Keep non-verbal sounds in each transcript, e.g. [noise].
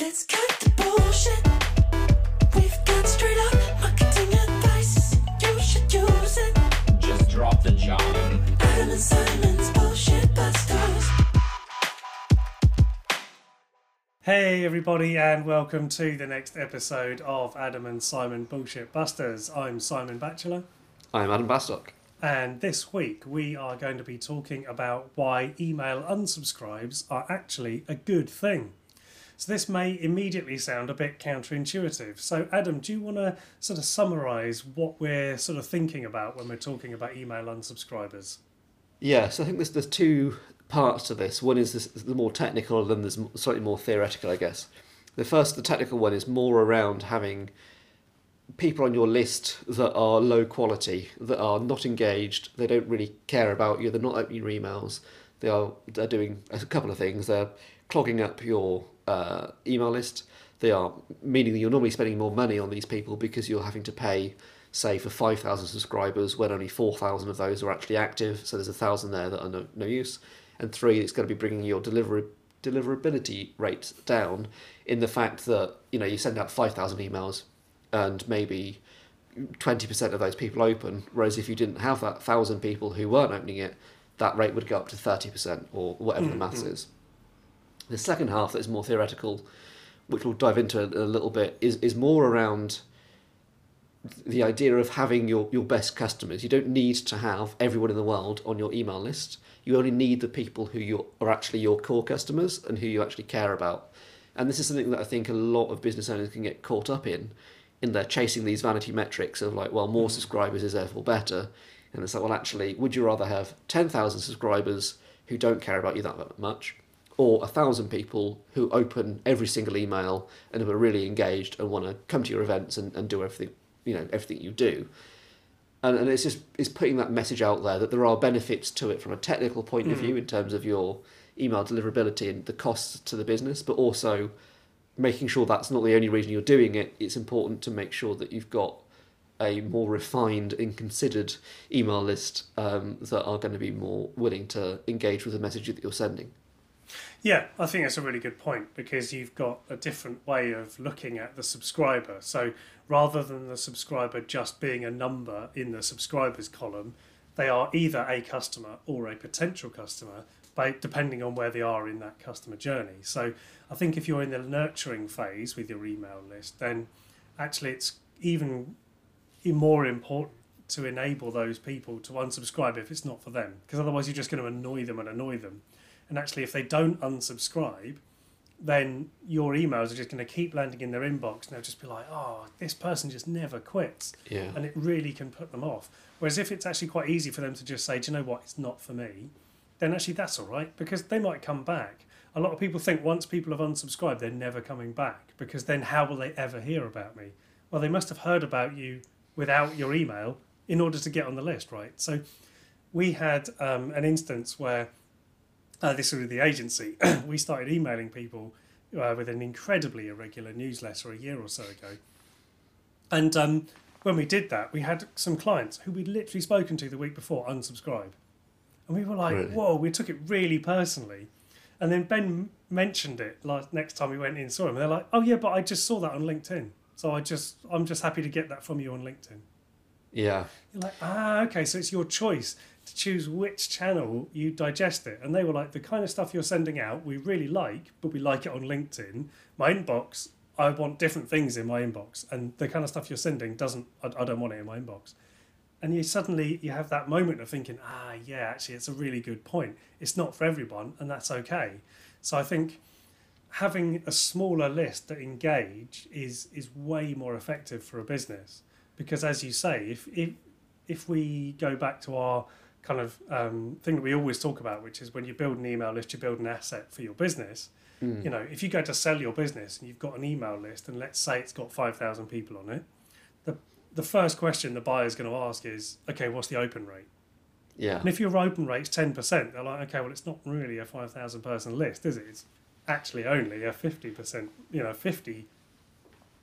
Let's cut the bullshit. We've got straight up marketing advice. You should use it. Just drop the charm. Adam and Simon's bullshit busters. Hey, everybody, and welcome to the next episode of Adam and Simon Bullshit Busters. I'm Simon Batchelor, I'm Adam Bastock. and this week we are going to be talking about why email unsubscribes are actually a good thing. So, this may immediately sound a bit counterintuitive. So, Adam, do you want to sort of summarize what we're sort of thinking about when we're talking about email unsubscribers? Yeah, so I think there's there's two parts to this. One is this, the more technical, and then there's slightly more theoretical, I guess. The first, the technical one, is more around having people on your list that are low quality, that are not engaged, they don't really care about you, they're not opening your emails, they are they're doing a couple of things. They're clogging up your uh, email list. They are meaning that you're normally spending more money on these people because you're having to pay, say, for five thousand subscribers when only four thousand of those are actually active. So there's a thousand there that are no, no use. And three, it's going to be bringing your delivery deliverability rate down in the fact that you know you send out five thousand emails and maybe 20% of those people open, whereas if you didn't have that thousand people who weren't opening it, that rate would go up to 30% or whatever the maths is. The second half that is more theoretical, which we'll dive into a, a little bit, is, is more around the idea of having your, your best customers. You don't need to have everyone in the world on your email list. You only need the people who you are actually your core customers and who you actually care about. And this is something that I think a lot of business owners can get caught up in, in they're chasing these vanity metrics of like, well, more mm. subscribers is therefore better. And it's like, well, actually, would you rather have 10,000 subscribers who don't care about you that much, or a thousand people who open every single email and who are really engaged and want to come to your events and, and do everything, you know, everything you do? And, and it's just it's putting that message out there that there are benefits to it from a technical point of view in terms of your email deliverability and the costs to the business, but also making sure that's not the only reason you're doing it. It's important to make sure that you've got a more refined and considered email list um, that are going to be more willing to engage with the message that you're sending. Yeah, I think that's a really good point because you've got a different way of looking at the subscriber. So rather than the subscriber just being a number in the subscribers column, they are either a customer or a potential customer, depending on where they are in that customer journey. So I think if you're in the nurturing phase with your email list, then actually it's even more important to enable those people to unsubscribe if it's not for them, because otherwise you're just going to annoy them and annoy them. And actually, if they don't unsubscribe, then your emails are just going to keep landing in their inbox and they'll just be like, oh, this person just never quits. Yeah. And it really can put them off. Whereas if it's actually quite easy for them to just say, do you know what, it's not for me, then actually that's all right because they might come back. A lot of people think once people have unsubscribed, they're never coming back because then how will they ever hear about me? Well, they must have heard about you without your email in order to get on the list, right? So we had um, an instance where uh, this was with the agency. [clears throat] we started emailing people uh, with an incredibly irregular newsletter a year or so ago. And um, when we did that, we had some clients who we'd literally spoken to the week before unsubscribe. And we were like, Really? whoa, we took it really personally. And then Ben mentioned it last, next time we went in and saw him. And they're like, oh, yeah, but I just saw that on LinkedIn. So I just, I'm just happy to get that from you on LinkedIn. Yeah. You're like, ah, okay, so it's your choice to choose which channel you digest it. And they were like, the kind of stuff you're sending out, we really like, but we like it on LinkedIn. My inbox, I want different things in my inbox. And the kind of stuff you're sending doesn't, I, I don't want it in my inbox. And you suddenly, you have that moment of thinking, ah, yeah, actually, it's a really good point. It's not for everyone, and that's okay. So I think having a smaller list that engage is is way more effective for a business because as you say if if if we go back to our kind of um, thing that we always talk about which is when you build an email list you build an asset for your business you know if you go to sell your business and you've got an email list and let's say it's got 5000 people on it the the first question the buyer's going to ask is okay what's the open rate Yeah. and if your open rate's 10%, they're like, okay, well, it's not really a 5,000 person list, is it? It's actually only a 50%, you know, 50,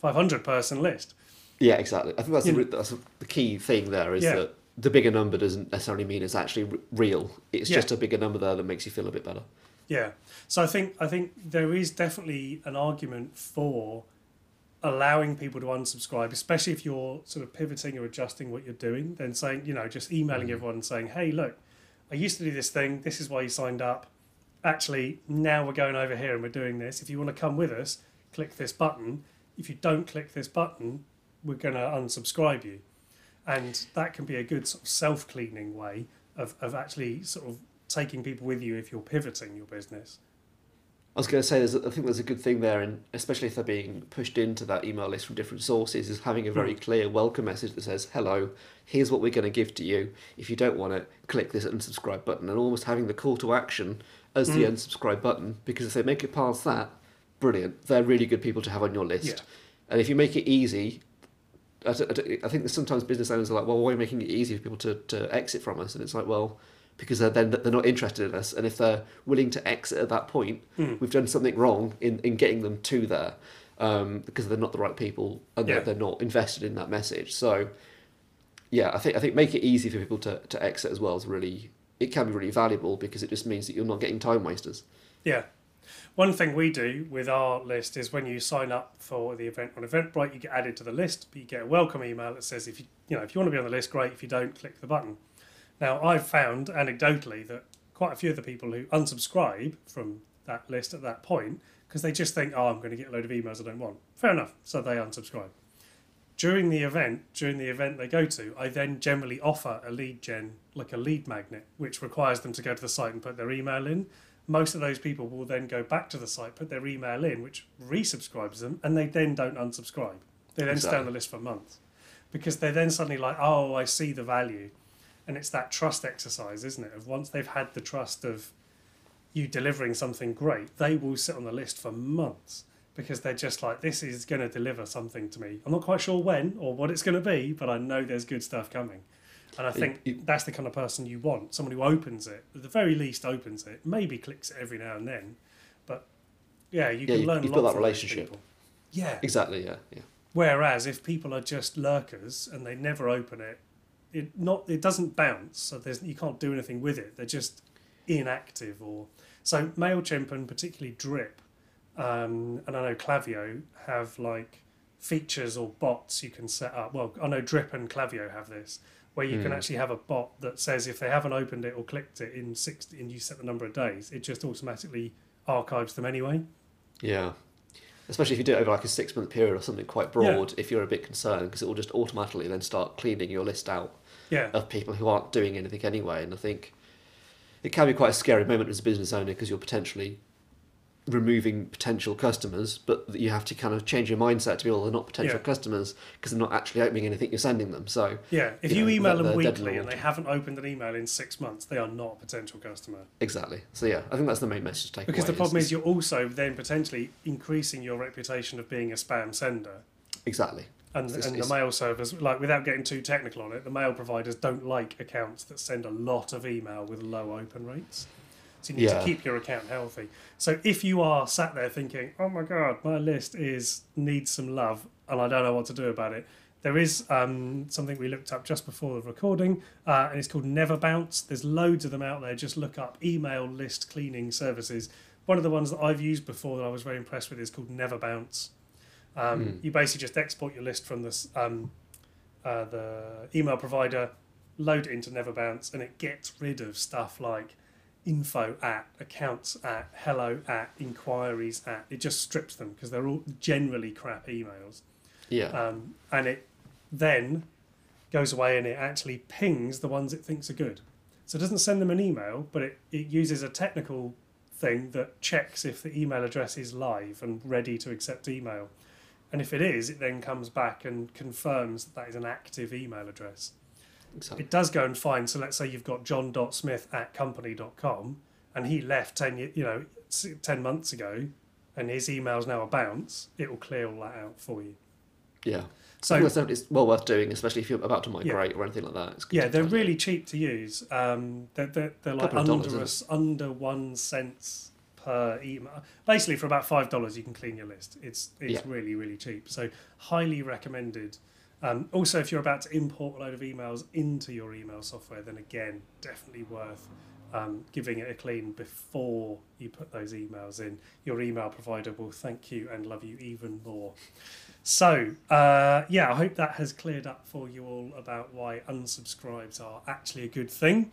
500 person list. Yeah, exactly. I think that's, the, that's the key thing there is Yeah. that the bigger number doesn't necessarily mean it's actually r- real. It's Yeah. just a bigger number there that makes you feel a bit better. Yeah. So I think I think there is definitely an argument for allowing people to unsubscribe, especially if you're sort of pivoting or adjusting what you're doing, then saying, you know, just emailing Mm. everyone and saying, Hey, look, I used to do this thing, this is why you signed up. Actually, now we're going over here and we're doing this. If you want to come with us, click this button. If you don't click this button, we're going to unsubscribe you. And that can be a good sort of self cleaning way of, of actually sort of taking people with you if you're pivoting your business. I was going to say, there's, I think there's a good thing there, and especially if they're being pushed into that email list from different sources, is having a very clear welcome message that says, "Hello, here's what we're going to give to you. If you don't want it, click this unsubscribe button," and almost having the call to action as the Mm. unsubscribe button. Because if they make it past that, brilliant. They're really good people to have on your list. Yeah. And if you make it easy, I, I think that sometimes business owners are like, "Well, why are you making it easy for people to, to exit from us?" And it's like, well. Because they're then they're not interested in us, and if they're willing to exit at that point, Mm. we've done something wrong in, in getting them to there um, because they're not the right people and Yeah. they're, they're not invested in that message. So, yeah, I think I think make it easy for people to, to exit as well is really it can be really valuable because it just means that you're not getting time wasters. Yeah. One thing we do with our list is when you sign up for the event on Eventbrite, you get added to the list, but you get a welcome email that says if you you know if you want to be on the list, great. If you don't, click the button. Now I've found anecdotally that quite a few of the people who unsubscribe from that list at that point because they just think, oh, I'm going to get a load of emails I don't want. Fair enough. So they unsubscribe. During the event, during the event they go to, I then generally offer a lead gen, like a lead magnet, which requires them to go to the site and put their email in. Most of those people will then go back to the site, put their email in, which resubscribes them, and they then don't unsubscribe. They then stay on the list for months because they're then suddenly like, oh, I see the value. And it's that trust exercise, isn't it? Of once they've had the trust of you delivering something great, they will sit on the list for months because they're just like, this is going to deliver something to me. I'm not quite sure when or what it's going to be, but I know there's good stuff coming. And I think it- that's the kind of person you want someone who opens it, at the very least, opens it, maybe clicks it every now and then. But yeah, you Yeah, can you- learn a lot that from relationship. people. Yeah. Exactly. Yeah. Yeah. Whereas if people are just lurkers and they never open it, it not it doesn't bounce, so there's you can't do anything with it. They're just inactive or so Mailchimp and particularly Drip, um, and I know Klaviyo have like features or bots you can set up. Well, I know Drip and Klaviyo have this where you can Hmm. actually have a bot that says if they haven't opened it or clicked it in sixty and you set the number of days, it just automatically archives them anyway. Yeah. Especially if you do it over like a six month period or something quite broad, if you're a bit concerned, because it will just automatically then start cleaning your list out Yeah. of people who aren't doing anything anyway. And I think it can be quite a scary moment as a business owner because you're potentially removing potential customers, but you have to kind of change your mindset to be, well, they're not potential Yeah. customers because they're not actually opening anything you're sending them. So, Yeah, if you you, know, email them they're dead in weekly and they haven't opened an email in six months, they are not a potential customer. exactly. So, yeah, I think that's the main message to take away. Because the problem is you're also then potentially increasing your reputation of being a spam sender. Exactly. And, It's- and the mail servers, like without getting too technical on it, the mail providers don't like accounts that send a lot of email with low open rates. So you need Yeah. to keep your account healthy. So if you are sat there thinking, "Oh my god, my list is needs some love, and I don't know what to do about it," there is um, something we looked up just before the recording, uh, and it's called Never Bounce. There's loads of them out there. Just look up email list cleaning services. One of the ones that I've used before that I was very impressed with is called Never Bounce. Um, Mm. You basically just export your list from this um, uh, the email provider, load it into Never Bounce, and it gets rid of stuff like info at, accounts at, hello at, inquiries at. It just strips them because they're all generally crap emails. Yeah. Um, and it then goes away and it actually pings the ones it thinks are good. So it doesn't send them an email, but it, it uses a technical thing that checks if the email address is live and ready to accept email. And if it is, it then comes back and confirms that that is an active email address. Exactly. It does go and find, so let's say you've got john.smith at company.com and he left 10, you know, 10 months ago and his email's now a bounce, it will clear all that out for you. Yeah. So I think that's definitely- it's well worth doing, especially if you're about to migrate or anything like that. Yeah, they're really cheap to use. Um, they're, they're, they're like of dollars, under us, under one cents per email. Basically, for about five dollars, you can clean your list. It's it's Yeah. really really cheap. So highly recommended. Um, also, if you're about to import a load of emails into your email software, then again, definitely worth um, giving it a clean before you put those emails in. Your email provider will thank you and love you even more. So, uh, yeah, I hope that has cleared up for you all about why unsubscribes are actually a good thing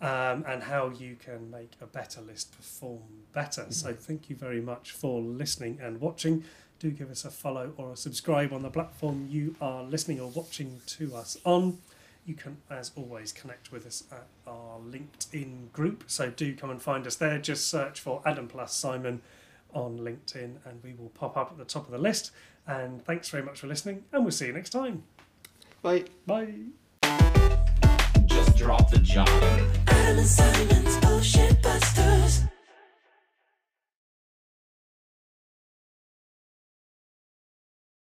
um, and how you can make a better list perform better. So, thank you very much for listening and watching. Do give us a follow or a subscribe on the platform you are listening or watching to us on. You can, as always, connect with us at our LinkedIn group. So do come and find us there. Just search for Adam plus Simon on LinkedIn and we will pop up at the top of the list. And thanks very much for listening, and we'll see you next time. Bye. Bye. Just drop the job.